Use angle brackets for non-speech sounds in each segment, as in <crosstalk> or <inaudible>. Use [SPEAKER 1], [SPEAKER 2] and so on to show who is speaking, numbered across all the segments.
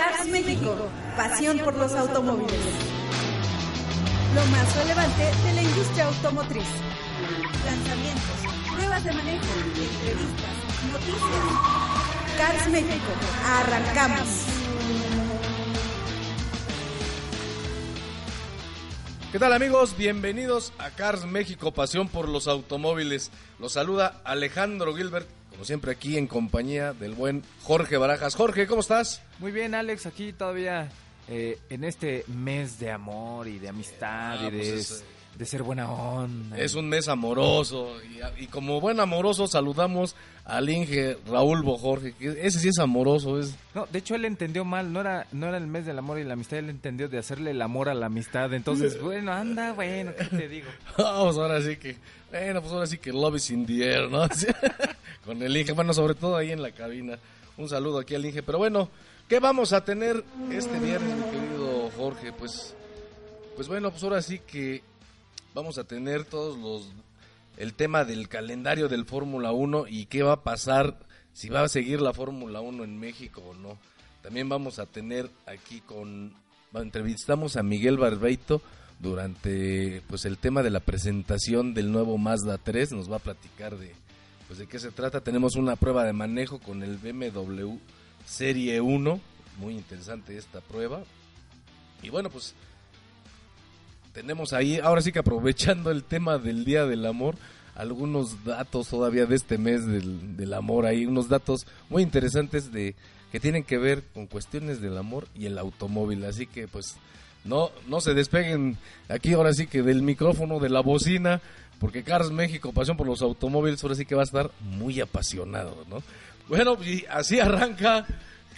[SPEAKER 1] Cars México, pasión por los automóviles. Lo más relevante de la industria automotriz. Lanzamientos, pruebas de manejo, entrevistas, noticias. Cars México, arrancamos.
[SPEAKER 2] ¿Qué tal amigos? Bienvenidos a Cars México, pasión por los automóviles. Los saluda Alejandro Gilbert, como siempre aquí en compañía del buen Jorge Barajas. Jorge, ¿cómo estás?
[SPEAKER 3] Muy bien, Alex, aquí todavía eh, en este mes de amor y de amistad
[SPEAKER 2] Ah,
[SPEAKER 3] y de,
[SPEAKER 2] pues es,
[SPEAKER 3] de ser buena onda.
[SPEAKER 2] Es un mes amoroso y, y como buen amoroso saludamos al Inge Raúl Bojorge, que ese sí es amoroso, es...
[SPEAKER 3] No, de hecho él entendió mal, no era, no era el mes del amor y la amistad, él entendió de hacerle el amor a la amistad. Entonces, <laughs> bueno, anda, bueno, ¿qué te digo?
[SPEAKER 2] Vamos, ahora sí que... Bueno, pues ahora sí que love is in the air, ¿no? <laughs> Con el Inge, bueno, sobre todo ahí en la cabina. Un saludo aquí al Inge. Pero bueno, ¿qué vamos a tener este viernes, mi querido Jorge? Pues, pues bueno, pues ahora sí que vamos a tener todos los... El tema del calendario del Fórmula 1 y qué va a pasar, si va a seguir la Fórmula 1 en México o no. También vamos a tener aquí con... Entrevistamos a Miguel Barbeito durante pues el tema de la presentación del nuevo Mazda 3 nos va a platicar de pues de qué se trata tenemos una prueba de manejo con el BMW Serie 1 muy interesante esta prueba. Y bueno pues tenemos ahí ahora sí que aprovechando el tema del Día del Amor algunos datos todavía de este mes del, amor ahí unos datos muy interesantes de que tienen que ver con cuestiones del amor y el automóvil. Así que pues no, no se despeguen aquí ahora sí que del micrófono, de la bocina, porque Cars México, pasión por los automóviles, ahora sí que va a estar muy apasionado, ¿no? Bueno, y así arranca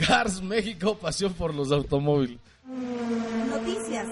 [SPEAKER 2] Cars México, pasión por los automóviles.
[SPEAKER 1] Noticias,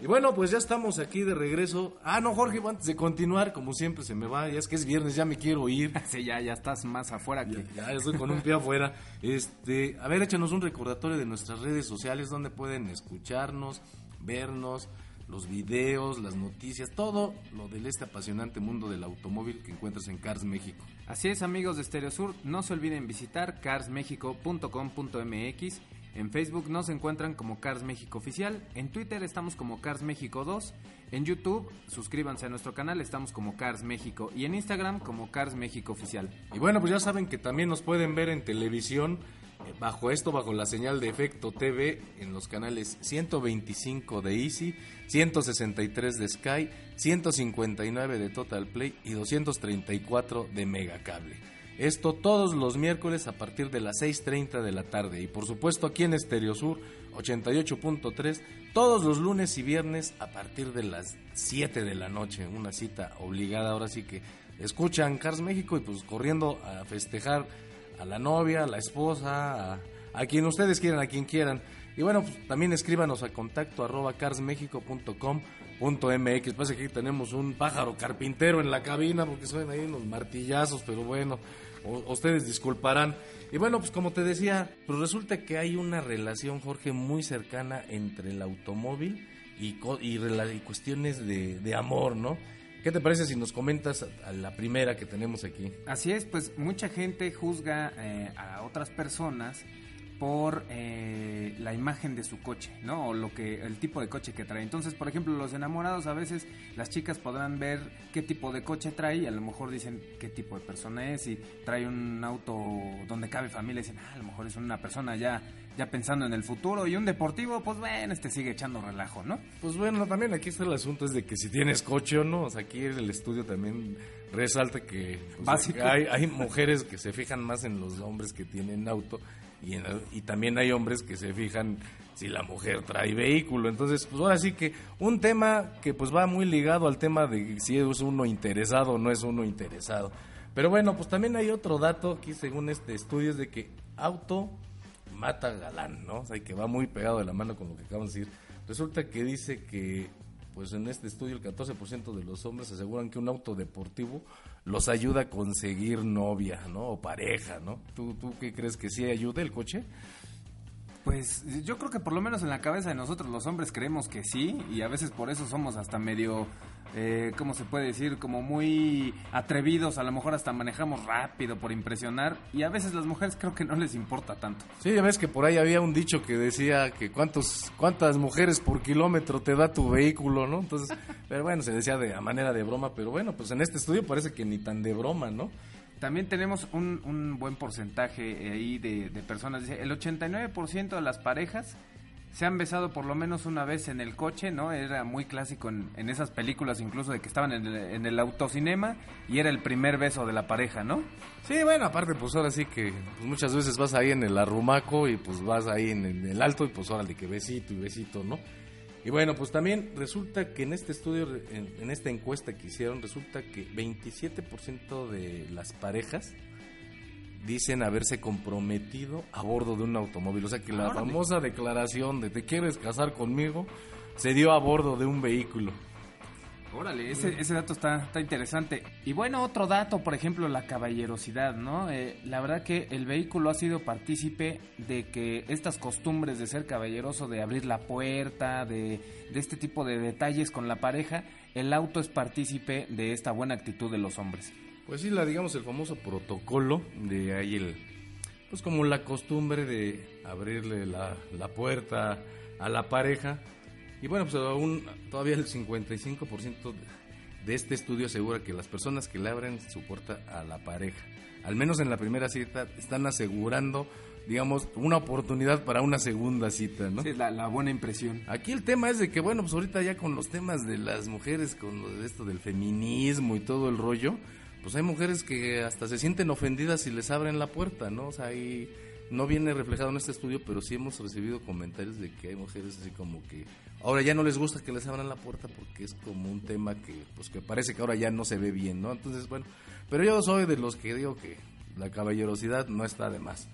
[SPEAKER 2] Y bueno, pues ya estamos aquí de regreso. Ah, no, Jorge, antes de continuar, como siempre se me va, ya es que es viernes, ya me quiero ir. <laughs>
[SPEAKER 3] Sí, ya, ya estás más afuera que...
[SPEAKER 2] Ya, ya estoy con un pie afuera. Este, a ver, échanos un recordatorio de nuestras redes sociales donde pueden escucharnos, vernos, los videos, las noticias, todo lo del este apasionante mundo del automóvil que encuentras en Cars México.
[SPEAKER 3] Así es, amigos de Stereo Sur, no se olviden visitar carsmexico.com.mx. En Facebook nos encuentran como Cars México Oficial, en Twitter estamos como Cars México 2, en YouTube suscríbanse a nuestro canal, estamos como Cars México y en Instagram como Cars México Oficial.
[SPEAKER 2] Y bueno, pues ya saben que también nos pueden ver en televisión, eh, bajo esto, bajo la señal de Efecto TV, en los canales 125 de Easy, 163 de Sky, 159 de Total Play y 234 de Megacable. Esto todos los miércoles a partir de las 6.30 de la tarde. Y por supuesto aquí en Estereo Sur 88.3, todos los lunes y viernes a partir de las 7 de la noche. Una cita obligada. Ahora sí que escuchan Cars México y pues corriendo a festejar a la novia, a la esposa, a, a quien ustedes quieran, a quien quieran. Y bueno, pues, también escríbanos a contacto arroba carsmexico.com.mx. Parece que aquí tenemos un pájaro carpintero en la cabina porque suenan ahí unos martillazos, pero bueno, ustedes disculparán. Y bueno, pues como te decía, pues resulta que hay una relación, Jorge, muy cercana entre el automóvil y, y, y cuestiones de, de amor, ¿no? ¿Qué te parece si nos comentas a la primera que tenemos aquí?
[SPEAKER 3] Así es, pues mucha gente juzga eh, a otras personas por eh, la imagen de su coche, ¿no? O lo que el tipo de coche que trae. Entonces, por ejemplo, los enamorados a veces las chicas podrán ver qué tipo de coche trae y a lo mejor dicen qué tipo de persona es y trae un auto donde cabe familia y dicen, ah, a lo mejor es una persona ya ya pensando en el futuro y un deportivo, pues bueno, este sigue echando relajo, ¿no?
[SPEAKER 2] Pues bueno, también aquí está el asunto es de que si tienes coche o no, o sea, aquí en el estudio también resalta que pues,
[SPEAKER 3] Básico.
[SPEAKER 2] hay, hay mujeres que se fijan más en los hombres que tienen auto y, también hay hombres que se fijan si la mujer trae vehículo. Entonces, pues ahora sí que un tema que pues va muy ligado al tema de si es uno interesado o no es uno interesado. Pero bueno, pues también hay otro dato aquí según este estudio es de que auto mata galán, ¿no? O sea, que va muy pegado de la mano con lo que acabamos de decir. Resulta que dice que, pues en este estudio, el 14% de los hombres aseguran que un auto deportivo los ayuda a conseguir novia, ¿no? O pareja, ¿no? ¿Tú, tú qué crees que sí ayuda el coche?
[SPEAKER 3] Pues yo creo que por lo menos en la cabeza de nosotros los hombres creemos que sí y a veces por eso somos hasta medio, eh, ¿cómo se puede decir? Como muy atrevidos, a lo mejor hasta manejamos rápido por impresionar y a veces las mujeres creo que no les importa tanto.
[SPEAKER 2] Sí, ya ves que por ahí había un dicho que decía que cuántos, cuántas mujeres por kilómetro te da tu vehículo, ¿no? Entonces, <laughs> pero bueno, se decía de a manera de broma, pero bueno, pues en este estudio parece que ni tan de broma, ¿no?
[SPEAKER 3] También tenemos un, un buen porcentaje ahí de, personas. Dice, el 89% de las parejas se han besado por lo menos una vez en el coche, ¿no? Era muy clásico en, en esas películas, incluso de que estaban en el, en el, autocinema y era el primer beso de la pareja, ¿no?
[SPEAKER 2] Sí, bueno, aparte, pues ahora sí que muchas veces vas ahí en el arrumaco y pues vas ahí en, en el alto y pues ahora de que besito y besito, ¿no? Y bueno, pues también resulta que en este estudio, en, en esta encuesta que hicieron, resulta que 27% de las parejas dicen haberse comprometido a bordo de un automóvil. O sea que la famosa declaración de te quieres casar conmigo se dio a bordo de un vehículo.
[SPEAKER 3] Órale, ese, dato está, interesante. Y bueno, otro dato, por ejemplo, la caballerosidad, ¿no? Eh, la verdad que el vehículo ha sido partícipe de que estas costumbres de ser caballeroso, de abrir la puerta, de, este tipo de detalles con la pareja, el auto es partícipe de esta buena actitud de los hombres.
[SPEAKER 2] Pues sí, la digamos el famoso protocolo de ahí el pues como la costumbre de abrirle la puerta a la pareja y bueno, pues aún todavía el 55% de este estudio asegura que las personas que le abren su puerta a la pareja, al menos en la primera cita, están asegurando digamos, una oportunidad para una segunda cita, ¿no?
[SPEAKER 3] Sí, la, la, buena impresión.
[SPEAKER 2] Aquí el tema es de que, bueno, pues ahorita ya con los temas de las mujeres, con lo de esto del feminismo y todo el rollo, pues hay mujeres que hasta se sienten ofendidas si les abren la puerta, ¿no? O sea, ahí no viene reflejado en este estudio, pero sí hemos recibido comentarios de que hay mujeres así como que ahora ya no les gusta que les abran la puerta porque es como un tema que pues que parece que ahora ya no se ve bien, ¿no? Entonces, bueno, pero yo soy de los que digo que la caballerosidad no está de más,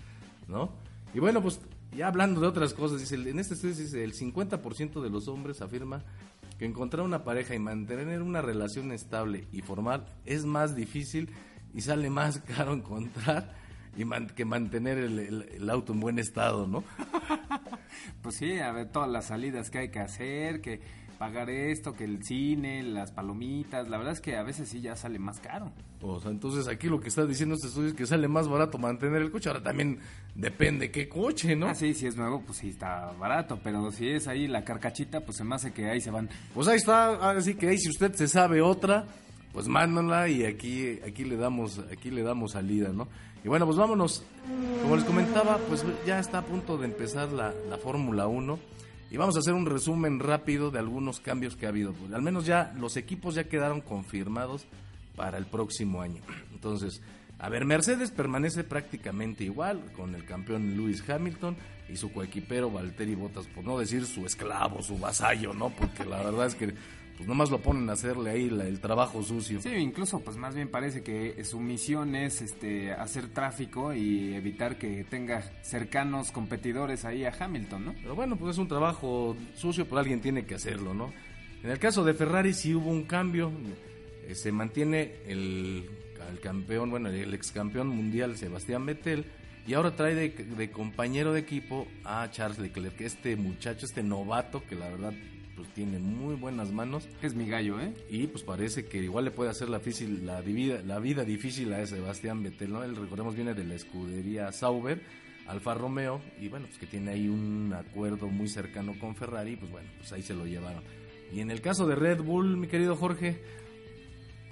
[SPEAKER 2] ¿no? Y bueno, pues ya hablando de otras cosas, dice, en este estudio dice el 50% de los hombres afirma que encontrar una pareja y mantener una relación estable y formal es más difícil y sale más <laughs> caro encontrar y man, que mantener el, el, el, auto en buen estado, ¿no? <laughs>
[SPEAKER 3] pues sí, a ver todas las salidas que hay que hacer, que pagar esto, que el cine, las palomitas, la verdad es que a veces sí ya sale más caro.
[SPEAKER 2] O sea, entonces aquí lo que está diciendo este estudio es que sale más barato mantener el coche, ahora también depende qué coche, ¿no?
[SPEAKER 3] Ah, sí, si es nuevo, pues sí está barato, pero si es ahí la carcachita, pues se me hace que ahí se van.
[SPEAKER 2] Pues ahí está, ahora sí que ahí si usted se sabe otra, pues mándala y aquí aquí le damos aquí le damos salida, ¿no? Y bueno, pues vámonos. Como les comentaba, pues ya está a punto de empezar la, la Fórmula 1 y vamos a hacer un resumen rápido de algunos cambios que ha habido. Pues, al menos ya los equipos ya quedaron confirmados para el próximo año. Entonces, a ver, Mercedes permanece prácticamente igual con el campeón Lewis Hamilton y su coequipero Valtteri Bottas, por no decir su esclavo, su vasallo, ¿no? Porque la verdad es que pues nomás lo ponen a hacerle ahí la, el trabajo sucio.
[SPEAKER 3] Sí, incluso pues más bien parece que su misión es este hacer tráfico y evitar que tenga cercanos competidores ahí a Hamilton, ¿no?
[SPEAKER 2] Pero bueno, pues es un trabajo sucio, pero alguien tiene que hacerlo, ¿no? En el caso de Ferrari sí hubo un cambio, eh, se mantiene el, el, campeón, bueno, el ex campeón mundial Sebastián Vettel y ahora trae de, de compañero de equipo a Charles Leclerc, este muchacho, este novato que la verdad pues tiene muy buenas manos.
[SPEAKER 3] Es mi gallo, ¿eh?
[SPEAKER 2] Y pues parece que igual le puede hacer la, difícil, la, vida, la vida difícil a Sebastián Vettel, ¿no? Él, recordemos, viene de la escudería Sauber, Alfa Romeo, y bueno, pues que tiene ahí un acuerdo muy cercano con Ferrari, pues bueno, pues ahí se lo llevaron. Y en el caso de Red Bull, mi querido Jorge,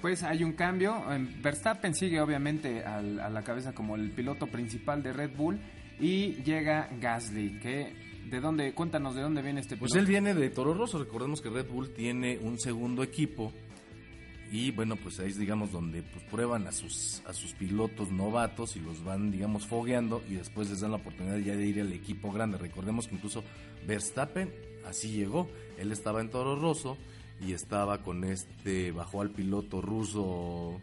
[SPEAKER 3] pues hay un cambio. Verstappen sigue obviamente al, a la cabeza como el piloto principal de Red Bull y llega Gasly, que ¿De dónde? Cuéntanos de dónde viene este
[SPEAKER 2] piloto. Pues él viene de Toro Rosso. Recordemos que Red Bull tiene un segundo equipo. Y bueno, pues ahí es digamos donde pues, prueban a sus, a sus pilotos novatos y los van digamos fogueando y después les dan la oportunidad ya de ir al equipo grande. Recordemos que incluso Verstappen así llegó. Él estaba en Toro Rosso y estaba con este, bajó al piloto ruso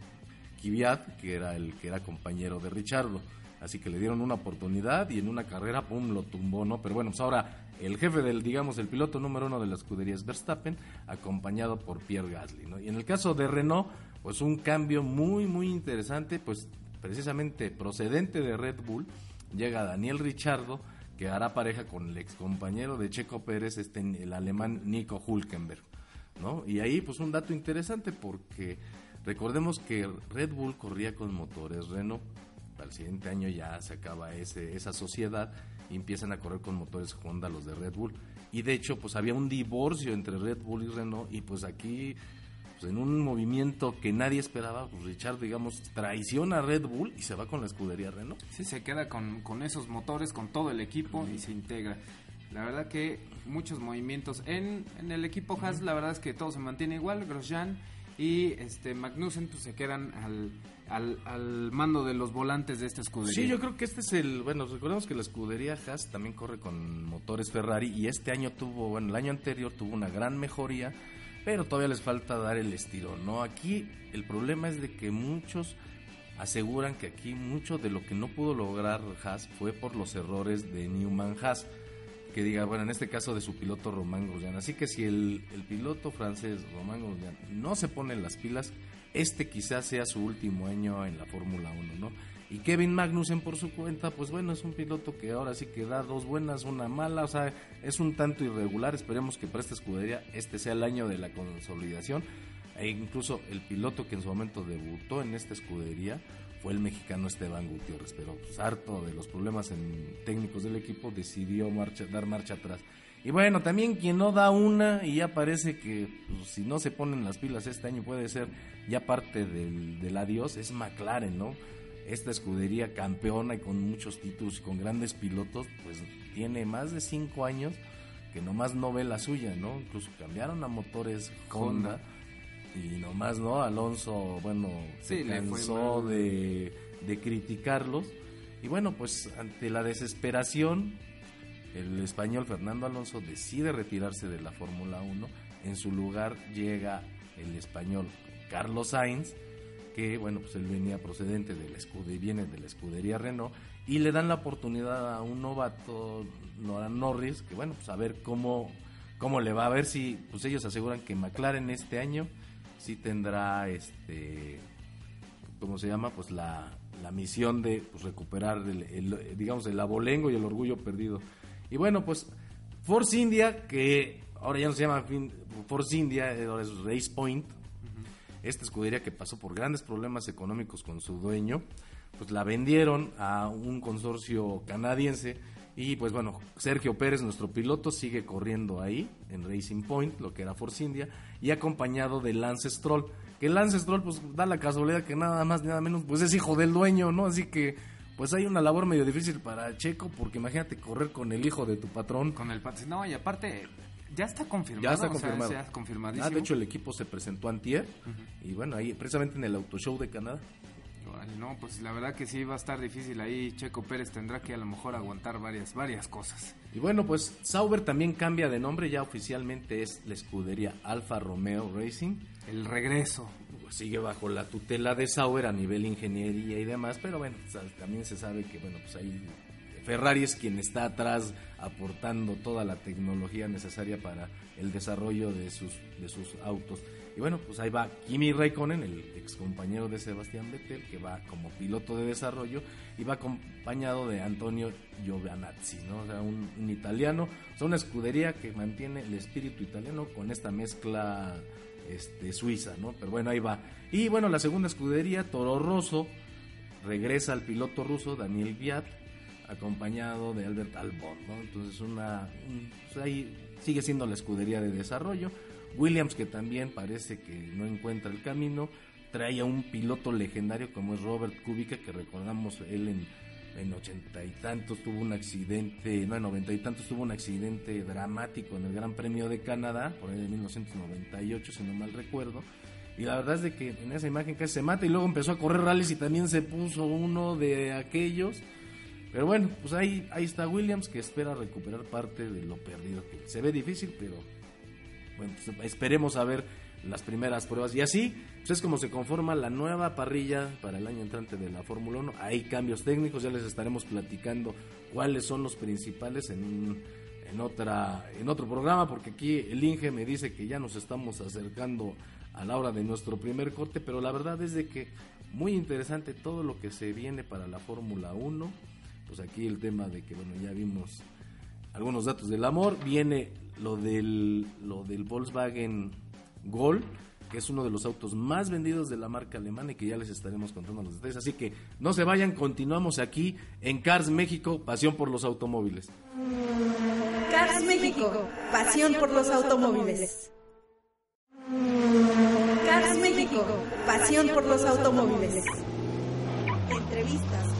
[SPEAKER 2] Kvyat, que era el que era compañero de Richardo. Así que le dieron una oportunidad y en una carrera, pum, lo tumbó, ¿no? Pero bueno, pues ahora el jefe del, digamos, el piloto número uno de la escudería es Verstappen, acompañado por Pierre Gasly, ¿no? Y en el caso de Renault, pues un cambio muy, muy interesante, pues precisamente procedente de Red Bull, llega Daniel Richardo, que hará pareja con el ex compañero de Checo Pérez, este, el alemán Nico Hulkenberg. ¿no? Y ahí, pues un dato interesante porque recordemos que Red Bull corría con motores Renault. Para el siguiente año ya se acaba ese, esa sociedad y empiezan a correr con motores Honda los de Red Bull. Y de hecho, pues había un divorcio entre Red Bull y Renault y pues aquí pues, en un movimiento que nadie esperaba, pues Richard, digamos, traiciona a Red Bull y se va con la escudería Renault.
[SPEAKER 3] Sí, se queda con, con esos motores, con todo el equipo y se integra. La verdad que muchos movimientos en, en el equipo Haas, la verdad es que todo se mantiene igual, Grosjean y este Magnussen pues se quedan al, al, al, mando de los volantes de esta escudería.
[SPEAKER 2] Sí, yo creo que este es el, bueno, recordemos que la escudería Haas también corre con motores Ferrari y este año tuvo, bueno, el año anterior tuvo una gran mejoría, pero todavía les falta dar el estirón, ¿no? Aquí el problema es de que muchos aseguran que aquí mucho de lo que no pudo lograr Haas fue por los errores de Newman Haas que diga, bueno, en este caso de su piloto Román Grosjean. Así que si el, el piloto francés Román Grosjean no se pone en las pilas, este quizás sea su último año en la Fórmula 1, ¿no? Y Kevin Magnussen por su cuenta, pues bueno, es un piloto que ahora sí que da dos buenas, una mala, o sea, es un tanto irregular, esperemos que para esta escudería este sea el año de la consolidación. E incluso el piloto que en su momento debutó en esta escudería fue el mexicano Esteban Gutiérrez, pero pues, harto de los problemas en técnicos del equipo decidió dar marcha atrás. Y bueno, también quien no da una y ya parece que pues, si no se ponen las pilas este año puede ser ya parte del, del adiós, es McLaren, ¿no? Esta escudería campeona y con muchos títulos y con grandes pilotos, pues tiene más de cinco años que nomás no ve la suya, ¿no? Incluso cambiaron a motores Honda. Honda y nomás no Alonso bueno
[SPEAKER 3] sí,
[SPEAKER 2] se cansó de, de, criticarlos y bueno pues ante la desesperación el español Fernando Alonso decide retirarse de la Fórmula 1 en su lugar llega el español Carlos Sainz que bueno pues él venía procedente de la escudería viene de la escudería Renault y le dan la oportunidad a un novato Noran Norris que bueno pues a ver cómo cómo le va a ver si pues ellos aseguran que McLaren este año sí tendrá este cómo se llama pues la, la misión de pues, recuperar el, digamos el abolengo y el orgullo perdido y bueno pues Force India que ahora ya no se llama Force India ahora es Race Point esta escudería que pasó por grandes problemas económicos con su dueño pues la vendieron a un consorcio canadiense y pues bueno, Sergio Pérez, nuestro piloto, sigue corriendo ahí en Racing Point, lo que era Force India, y acompañado de Lance Stroll. Que Lance Stroll, pues da la casualidad que nada más, nada menos, pues es hijo del dueño, ¿no? Así que, pues hay una labor medio difícil para Checo, porque imagínate correr con el hijo de tu patrón.
[SPEAKER 3] Con el patrón. No, y aparte, ya está confirmado.
[SPEAKER 2] Ya está confirmado.
[SPEAKER 3] O sea, confirmadísimo.
[SPEAKER 2] Ah, de hecho, el equipo se presentó antier, uh -huh. y bueno, ahí precisamente en el Auto Show de Canadá.
[SPEAKER 3] No, pues la verdad que sí va a estar difícil ahí. Checo Pérez tendrá que a lo mejor aguantar varias, varias cosas.
[SPEAKER 2] Y bueno, pues Sauber también cambia de nombre, ya oficialmente es la escudería Alfa Romeo Racing.
[SPEAKER 3] El regreso.
[SPEAKER 2] Sigue bajo la tutela de Sauber a nivel ingeniería y demás, pero bueno, también se sabe que bueno, pues ahí Ferrari es quien está atrás aportando toda la tecnología necesaria para el desarrollo de sus, de sus autos. Y bueno, pues ahí va Kimi Raikkonen, el ex compañero de Sebastián Vettel, que va como piloto de desarrollo y va acompañado de Antonio Giovinazzi, ¿no? O sea, un, un italiano, o sea, una escudería que mantiene el espíritu italiano con esta mezcla este, suiza, ¿no? Pero bueno, ahí va. Y bueno, la segunda escudería, Toro Rosso, regresa al piloto ruso Daniel Viat, acompañado de Albert Albon, ¿no? Entonces una, un, pues ahí sigue siendo la escudería de desarrollo. Williams que también parece que no encuentra el camino, trae a un piloto legendario como es Robert Kubica, que recordamos él en, en ochenta y tantos tuvo un accidente, no en noventa y tantos tuvo un accidente dramático en el Gran Premio de Canadá, por ahí de 1998 si no mal recuerdo. Y la verdad es de que en esa imagen casi se mata y luego empezó a correr rallies y también se puso uno de aquellos. Pero bueno, pues ahí, ahí está Williams que espera recuperar parte de lo perdido. Se ve difícil, pero bueno, pues esperemos a ver las primeras pruebas. Y así, pues es como se conforma la nueva parrilla para el año entrante de la Fórmula 1. Hay cambios técnicos, ya les estaremos platicando cuáles son los principales en, en, otra, en otro programa, porque aquí el Inge me dice que ya nos estamos acercando a la hora de nuestro primer corte, pero la verdad es de que muy interesante todo lo que se viene para la Fórmula 1 pues aquí el tema de que, bueno, ya vimos algunos datos del amor, viene lo del, lo del Volkswagen Gol, que es uno de los autos más vendidos de la marca alemana y que ya les estaremos contando los detalles. Así que no se vayan, continuamos aquí en Cars México, pasión por los automóviles.
[SPEAKER 1] Cars México, pasión por los automóviles. Cars México, pasión por los automóviles. Entrevistas.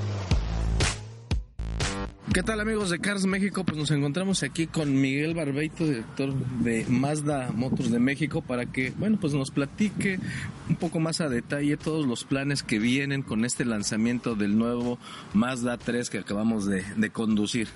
[SPEAKER 2] ¿Qué tal amigos de Cars México? Pues nos encontramos aquí con Miguel Barbeito, director de Mazda Motors de México, para que, bueno, pues nos platique un poco más a detalle todos los planes que vienen con este lanzamiento del nuevo Mazda 3 que acabamos de, conducir.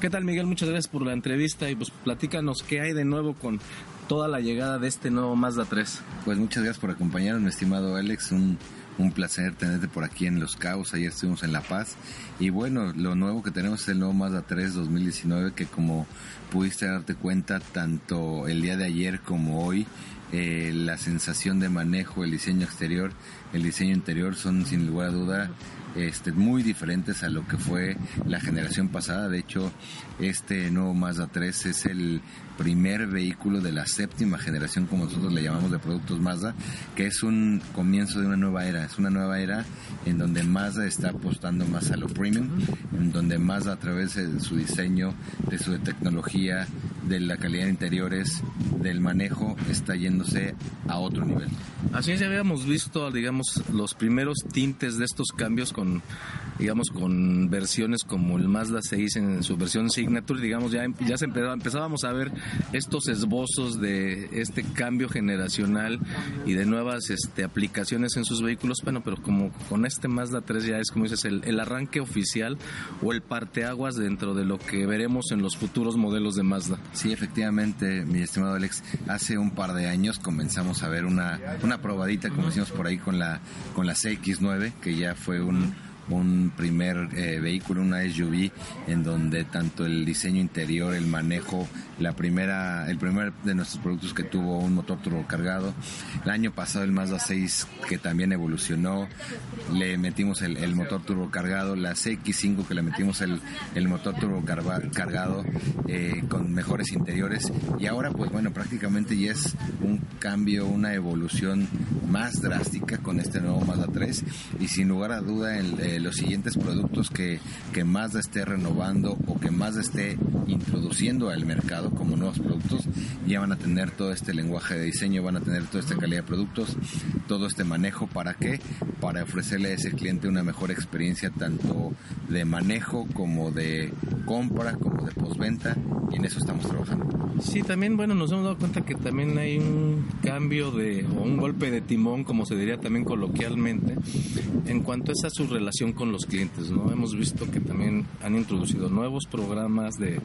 [SPEAKER 2] ¿Qué tal Miguel? Muchas gracias por la entrevista y pues platícanos qué hay de nuevo con toda la llegada de este nuevo Mazda 3.
[SPEAKER 4] Pues muchas gracias por acompañarnos, mi estimado Alex. Un, un placer tenerte por aquí en Los Caos. Ayer estuvimos en La Paz. Y bueno, lo nuevo que tenemos es el nuevo Mazda 3 2019 que como pudiste darte cuenta tanto el día de ayer como hoy, eh, la sensación de manejo, el diseño exterior, el diseño interior son sin lugar a duda este, muy diferentes a lo que fue la generación pasada. De hecho, este nuevo Mazda 3 es el primer vehículo de la séptima generación, como nosotros le llamamos, de productos Mazda, que es un comienzo de una nueva era. Es una nueva era en donde Mazda está apostando más a lo premium, en donde Mazda a través de su diseño, de su tecnología, de la calidad de interiores, del manejo, está yéndose a otro nivel.
[SPEAKER 2] Así es, ya habíamos visto, digamos, los primeros tintes de estos cambios con, digamos, con versiones como el Mazda 6 en su versión Signature, digamos, ya, ya se empezaba, empezábamos a ver estos esbozos de este cambio generacional y de nuevas este, aplicaciones en sus vehículos, bueno, pero como con este Mazda 3 ya es, como dices, el, arranque oficial o el parteaguas dentro de lo que veremos en los futuros modelos de Mazda.
[SPEAKER 4] Sí, efectivamente, mi estimado Alex, hace un par de años comenzamos a ver una, una probadita, como decimos por ahí, con la, con la CX9, que ya fue un un primer eh, vehículo, una SUV, en donde tanto el diseño interior, el manejo, la primera, el primer de nuestros productos que tuvo un motor turbocargado. El año pasado el Mazda 6 que también evolucionó, le metimos el, el motor turbocargado, la CX5 que le metimos el, el motor turbocargado eh, con mejores interiores. Y ahora pues bueno prácticamente ya es un cambio, una evolución más drástica con este nuevo Mazda 3 y sin lugar a duda el, el los siguientes productos que, que Mazda esté renovando o que Mazda esté introduciendo al mercado como nuevos productos, ya van a tener todo este lenguaje de diseño, van a tener toda esta calidad de productos, todo este manejo. ¿Para qué? Para ofrecerle a ese cliente una mejor experiencia tanto de manejo como de compra, como de postventa y en eso estamos trabajando.
[SPEAKER 2] Sí, también, bueno, nos hemos dado cuenta que también hay un cambio de, o un golpe de timón, como se diría también coloquialmente, en cuanto a su relación con los clientes, ¿no? Hemos visto que también han introducido nuevos programas de,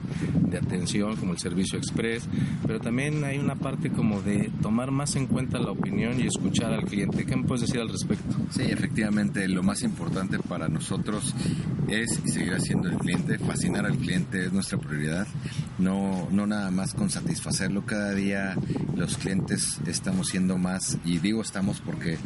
[SPEAKER 2] de atención, como el servicio express, pero también hay una parte como de tomar más en cuenta la opinión y escuchar al cliente. ¿Qué me puedes decir al respecto?
[SPEAKER 4] Sí, efectivamente, lo más importante para nosotros es y seguirá siendo el cliente, fascinar al cliente es nuestra prioridad, no, no nada más con satisfacerlo, cada día los clientes estamos siendo más, y digo estamos porque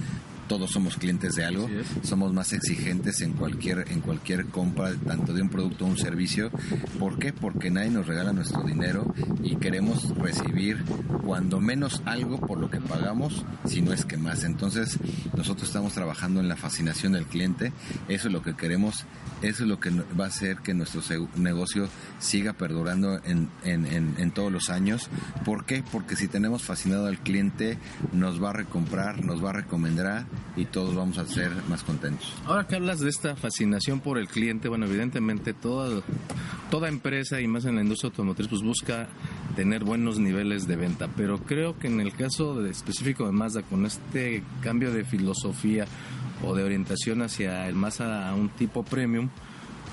[SPEAKER 4] todos somos clientes de algo, somos más exigentes en cualquier en cualquier compra tanto de un producto o un servicio. ¿Por qué? Porque nadie nos regala nuestro dinero y queremos recibir cuando menos algo por lo que pagamos, si no es que más. Entonces, nosotros estamos trabajando en la fascinación del cliente, eso es lo que queremos, eso es lo que va a hacer que nuestro negocio siga perdurando en, en, en, todos los años. ¿Por qué? Porque si tenemos fascinado al cliente, nos va a recomprar, nos va a recomendar y todos vamos a ser más contentos.
[SPEAKER 2] Ahora que hablas de esta fascinación por el cliente, bueno, evidentemente toda, toda empresa y más en la industria automotriz pues busca tener buenos niveles de venta, pero creo que en el caso de, específico de Mazda con este cambio de filosofía o de orientación hacia el más a un tipo premium,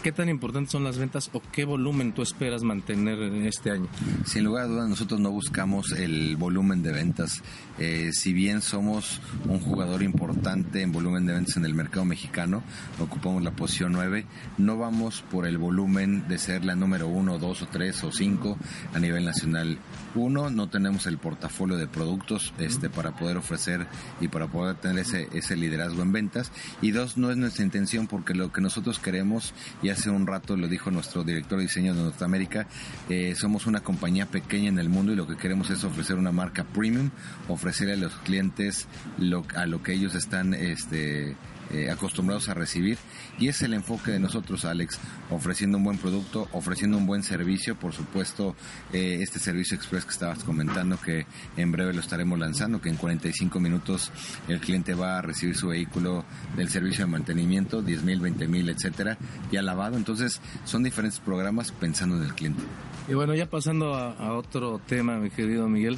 [SPEAKER 2] ¿Qué tan importantes son las ventas o qué volumen tú esperas mantener en este año?
[SPEAKER 4] Sin lugar a dudas, nosotros no buscamos el volumen de ventas. Eh, si bien somos un jugador importante en volumen de ventas en el mercado mexicano, ocupamos la posición 9, no vamos por el volumen de ser la número 1, 2 o 3 o 5 a nivel nacional. Uno, no tenemos el portafolio de productos este, para poder ofrecer y para poder tener ese, ese liderazgo en ventas. Y dos, no es nuestra intención porque lo que nosotros queremos, y hace un rato lo dijo nuestro director de diseño de Norteamérica, eh, somos una compañía pequeña en el mundo y lo que queremos es ofrecer una marca premium, ofrecerle a los clientes lo, a lo que ellos están este, eh, acostumbrados a recibir y es el enfoque de nosotros Alex ofreciendo un buen producto ofreciendo un buen servicio. Por supuesto eh, este servicio express que estabas comentando que en breve lo estaremos lanzando que en 45 minutos el cliente va a recibir su vehículo del servicio de mantenimiento 10 mil 20 mil etcétera ya lavado entonces son diferentes programas pensando en el cliente.
[SPEAKER 2] Y bueno, ya pasando a, otro tema, mi querido Miguel,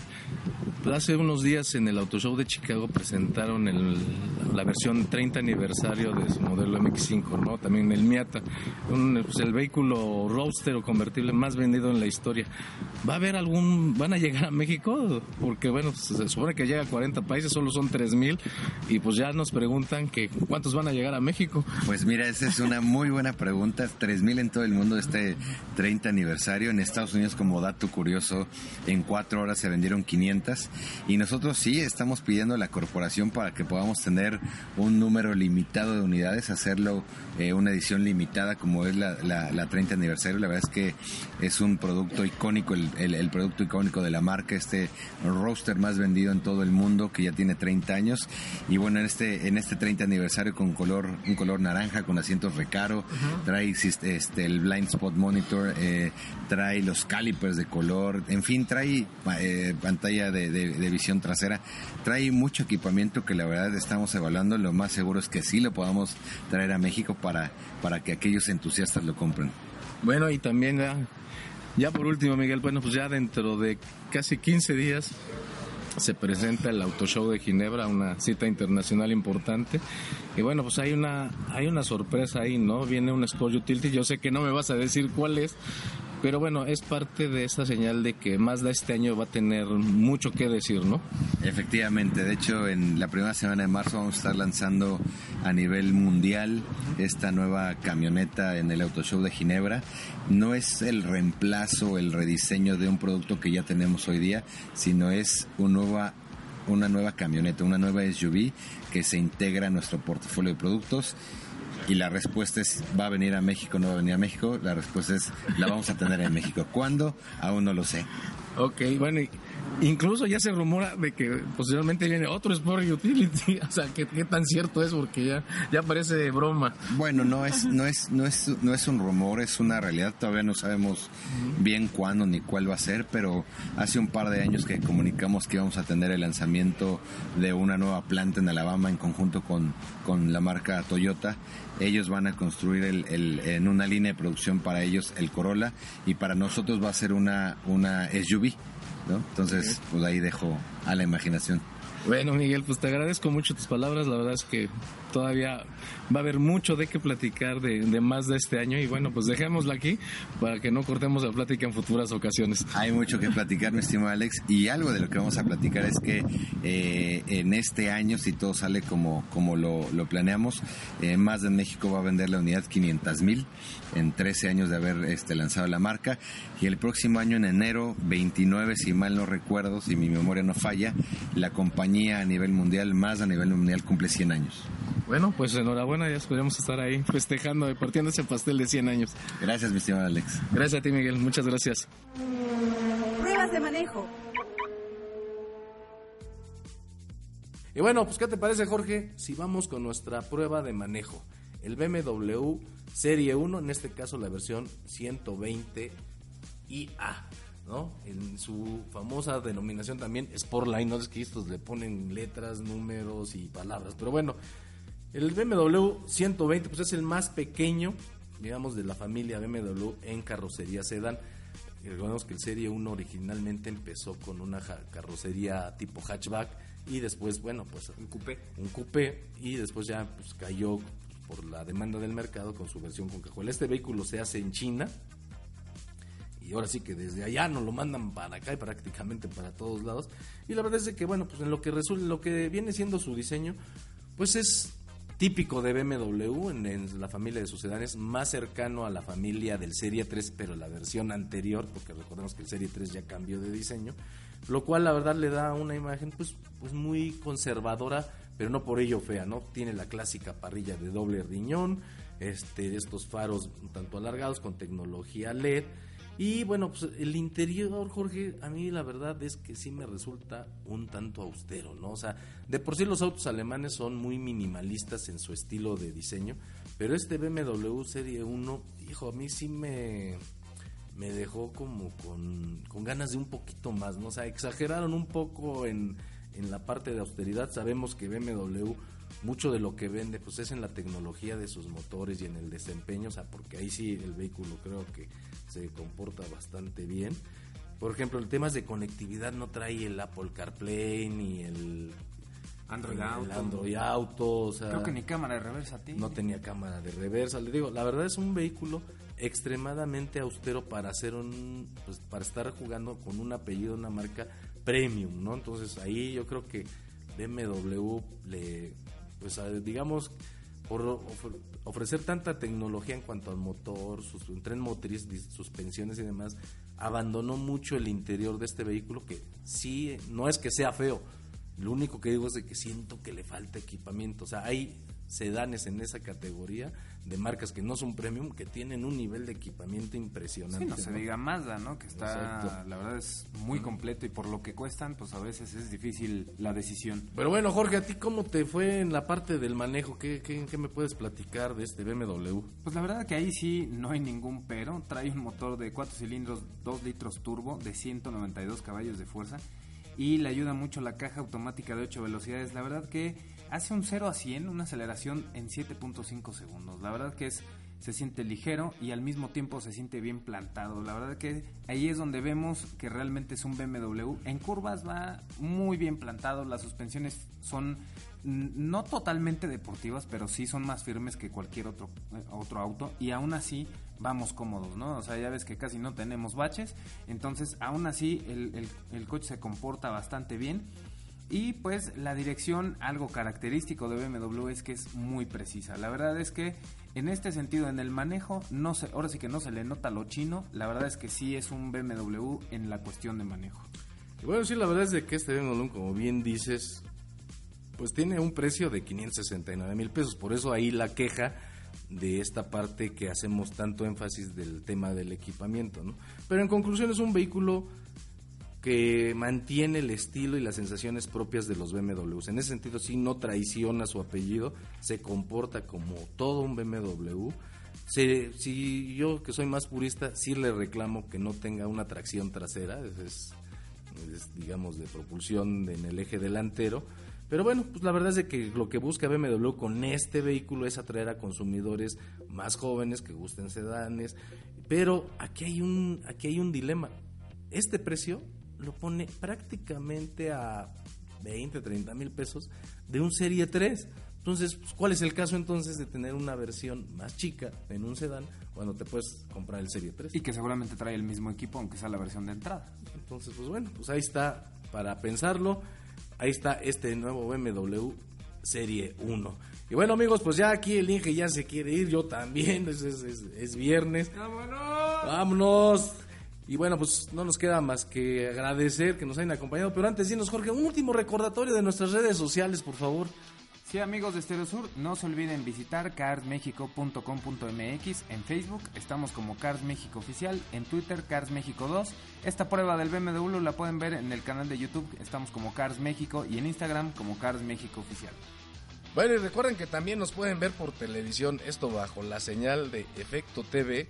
[SPEAKER 2] hace unos días en el Auto Show de Chicago presentaron la versión 30 aniversario de su modelo MX5, ¿no? También el Miata, pues, el vehículo roadster o convertible más vendido en la historia. ¿Va a haber algún, van a llegar a México? Porque bueno, pues, se supone que llega a 40 países, solo son 3.000 y pues ya nos preguntan que cuántos van a llegar a México.
[SPEAKER 4] Pues mira, esa es una muy buena pregunta. 3.000 en todo el mundo este 30 aniversario. En Estados Unidos, como dato curioso, en cuatro horas se vendieron 500 y nosotros sí estamos pidiendo a la corporación para que podamos tener un número limitado de unidades, hacerlo eh, una edición limitada como es la, la, 30 aniversario. La verdad es que es un producto icónico, el, el, producto icónico de la marca, este roaster más vendido en todo el mundo que ya tiene 30 años. Y bueno, en este, en este 30 aniversario con color, un color naranja, con asientos recaro, trae este, el blind spot monitor, eh, trae los calipers de color, en fin, trae eh, pantalla de, de, visión trasera, trae mucho equipamiento que la verdad estamos evaluando. Lo más seguro es que sí lo podamos traer a México para, para que aquellos entusiastas lo compren.
[SPEAKER 2] Bueno, y también ya, ya por último, Miguel, bueno, pues ya dentro de casi 15 días se presenta el Auto Show de Ginebra, una cita internacional importante. Y bueno, pues hay una hay una sorpresa ahí, ¿no? Viene un Sport Utility, yo sé que no me vas a decir cuál es, pero bueno, es parte de esa señal de que Mazda este año va a tener mucho que decir, ¿no?
[SPEAKER 4] Efectivamente, de hecho en la primera semana de marzo vamos a estar lanzando a nivel mundial esta nueva camioneta en el Auto Show de Ginebra. No es el reemplazo, el rediseño de un producto que ya tenemos hoy día, sino es un nueva, una nueva camioneta, una nueva SUV que se integra a nuestro portafolio de productos y la respuesta es, ¿va a venir a México no va a venir a México? La respuesta es, la vamos a tener en México. ¿Cuándo? Aún no lo sé.
[SPEAKER 2] Ok, bueno, incluso ya se rumora de que posiblemente viene otro Sport Utility. <laughs> O sea, ¿qué, tan cierto es? Porque ya, ya parece broma.
[SPEAKER 4] Bueno, no es, no, es, no, es, no es un rumor, es una realidad. Todavía no sabemos bien cuándo ni cuál va a ser, pero hace un par de años que comunicamos que íbamos a tener el lanzamiento de una nueva planta en Alabama en conjunto con, con la marca Toyota ellos van a construir el, en una línea de producción para ellos el Corolla y para nosotros va a ser una, una SUV, ¿no? Entonces, pues ahí dejo a la imaginación.
[SPEAKER 2] Bueno, Miguel, pues te agradezco mucho tus palabras. La verdad es que todavía va a haber mucho de qué platicar de, más de este año y bueno, pues dejémosla aquí para que no cortemos la plática en futuras ocasiones.
[SPEAKER 4] Hay mucho que platicar, mi estimado Alex, y algo de lo que vamos a platicar es que eh, en este año, si todo sale como, como lo, planeamos, eh, más de México va a vender la unidad 500 mil en 13 años de haber este, lanzado la marca y el próximo año en enero 29, si mal no recuerdo, si mi memoria no falla, la compañía a nivel mundial, más a nivel mundial, cumple 100 años.
[SPEAKER 2] Bueno, pues enhorabuena, ya podríamos estar ahí festejando, partiendo ese pastel de 100 años.
[SPEAKER 4] Gracias, mi estimado Alex.
[SPEAKER 2] Gracias a ti, Miguel. Muchas gracias.
[SPEAKER 1] Pruebas de manejo.
[SPEAKER 2] Y bueno, pues ¿qué te parece, Jorge? Si vamos con nuestra prueba de manejo. El BMW Serie 1, en este caso la versión 120IA. ¿No? En su famosa denominación también Sportline, no es que estos le ponen letras, números y palabras, pero bueno, el BMW 120 pues es el más pequeño, digamos, de la familia BMW en carrocería sedán. Recordemos que el Serie 1 originalmente empezó con una carrocería tipo hatchback y después, bueno, pues un coupé, un coupé y después ya pues, cayó por la demanda del mercado con su versión con cajuela. Este vehículo se hace en China y ahora sí que desde allá nos lo mandan para acá y prácticamente para todos lados. Y la verdad es que, bueno, pues en lo que resulta, lo que viene siendo su diseño, pues es típico de BMW en, la familia de sus más cercano a la familia del Serie 3, pero la versión anterior, porque recordemos que el Serie 3 ya cambió de diseño, lo cual la verdad le da una imagen pues, pues muy conservadora, pero no por ello fea, ¿no? Tiene la clásica parrilla de doble riñón, este, estos faros un tanto alargados con tecnología LED. Y bueno, pues el interior, Jorge, a mí la verdad es que sí me resulta un tanto austero, ¿no? O sea, de por sí los autos alemanes son muy minimalistas en su estilo de diseño, pero este BMW Serie 1, hijo, a mí sí me, me dejó como con, con ganas de un poquito más, ¿no? O sea, exageraron un poco en, en la parte de austeridad. Sabemos que BMW mucho de lo que vende pues es en la tecnología de sus motores y en el desempeño, o sea, porque ahí sí el vehículo creo que se comporta bastante bien. Por ejemplo, el tema de conectividad no trae el Apple CarPlay ni el
[SPEAKER 3] Android
[SPEAKER 2] el
[SPEAKER 3] Auto.
[SPEAKER 2] Android Auto, o sea,
[SPEAKER 3] Creo que ni cámara de reversa tiene.
[SPEAKER 2] no tenía cámara de reversa. Le digo, la verdad es un vehículo extremadamente austero para hacer un, pues, para estar jugando con un apellido, una marca premium, ¿no? Entonces ahí yo creo que BMW le, pues digamos, por ofre- ofrecer tanta tecnología en cuanto al motor, sus tren motriz, suspensiones y demás, abandonó mucho el interior de este vehículo que sí, no es que sea feo, lo único que digo es de que siento que le falta equipamiento. O sea, hay sedanes en esa categoría de marcas que no son premium, que tienen un nivel de equipamiento impresionante.
[SPEAKER 3] Sí, no se diga Mazda, ¿no? Que está,
[SPEAKER 2] Exacto.
[SPEAKER 3] la verdad es muy completo y por lo que cuestan, pues a veces es difícil la decisión.
[SPEAKER 2] Pero bueno, Jorge, ¿a ti cómo te fue en la parte del manejo? ¿Qué, qué, qué me puedes platicar de este BMW?
[SPEAKER 3] Pues la verdad que ahí sí no hay ningún pero. Trae un motor de 4 cilindros, 2 litros turbo, de 192 caballos de fuerza. Y le ayuda mucho la caja automática de 8 velocidades. La verdad que hace un 0 a 100, una aceleración en 7.5 segundos. La verdad que es se siente ligero y al mismo tiempo se siente bien plantado. La verdad que ahí es donde vemos que realmente es un BMW. En curvas va muy bien plantado, las suspensiones son no totalmente deportivas, pero sí son más firmes que cualquier otro, eh, otro auto y aún así vamos cómodos, ¿no? O sea, ya ves que casi no tenemos baches, entonces aún así el- el coche se comporta bastante bien. Y pues la dirección, algo característico de BMW es que es muy precisa. La verdad es que en este sentido, en el manejo, no se, ahora sí que no se le nota lo chino. La verdad es que sí es un BMW en la cuestión de manejo.
[SPEAKER 2] Y bueno, sí, la verdad es de que este BMW, como bien dices, pues tiene un precio de 569 mil pesos. Por eso ahí la queja de esta parte que hacemos tanto énfasis del tema del equipamiento, ¿no? Pero en conclusión es un vehículo que mantiene el estilo y las sensaciones propias de los BMWs. En ese sentido, sí no traiciona su apellido, se comporta como todo un BMW. Si yo, que soy más purista, sí le reclamo que no tenga una tracción trasera, es, es- digamos, de propulsión en el eje delantero. Pero bueno, pues la verdad es que lo que busca BMW con este vehículo es atraer a consumidores más jóvenes que gusten sedanes. Pero aquí hay un, aquí hay un dilema. Este precio lo pone prácticamente a 20, 30 mil pesos de un Serie 3. Entonces, pues, ¿cuál es el caso entonces de tener una versión más chica en un sedán cuando te puedes comprar el Serie 3?
[SPEAKER 3] Y que seguramente trae el mismo equipo, aunque sea la versión de entrada.
[SPEAKER 2] Entonces, pues bueno, pues ahí está para pensarlo. Ahí está este nuevo BMW Serie 1. Y bueno, amigos, pues ya aquí el Inge ya se quiere ir, yo también, <laughs> es, es- es- es viernes. ¡Vámonos! Y bueno, pues no nos queda más que agradecer que nos hayan acompañado. Pero antes, dinos, Jorge, un último recordatorio de nuestras redes sociales, por favor.
[SPEAKER 3] Sí, amigos de Stereo Sur, no se olviden visitar carsmexico.com.mx en Facebook, estamos como Cars México Oficial, en Twitter Cars México 2. Esta prueba del BMW la pueden ver en el canal de YouTube, estamos como Cars México y en Instagram como Cars México Oficial.
[SPEAKER 2] Bueno, y recuerden que también nos pueden ver por televisión, esto bajo la señal de Efecto TV,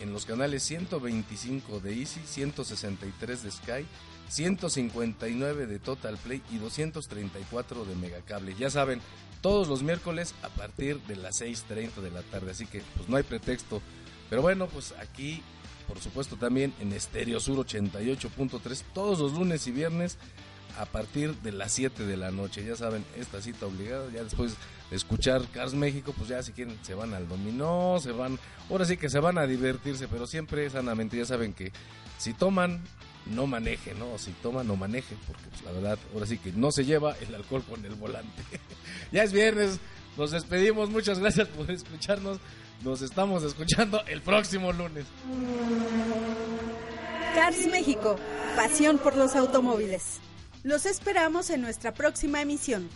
[SPEAKER 2] en los canales 125 de Easy, 163 de Sky, 159 de Total Play y 234 de Megacable. Ya saben, todos los miércoles a partir de las 6.30 de la tarde, así que pues no hay pretexto. Pero bueno, pues aquí, por supuesto también en Estéreo Sur 88.3, todos los lunes y viernes a partir de las 7 de la noche. Ya saben, esta cita obligada. Ya después de escuchar Cars México, pues ya si quieren se van al dominó, se van, ahora sí que se van a divertirse, pero siempre sanamente. Ya saben que si toman, no manejen, ¿no? Si toman, no manejen, porque pues, la verdad, ahora sí que no se lleva el alcohol con el volante. <laughs> ya es viernes, nos despedimos. Muchas gracias por escucharnos. Nos estamos escuchando el próximo lunes.
[SPEAKER 1] Cars México, pasión por los automóviles. Los esperamos en nuestra próxima emisión.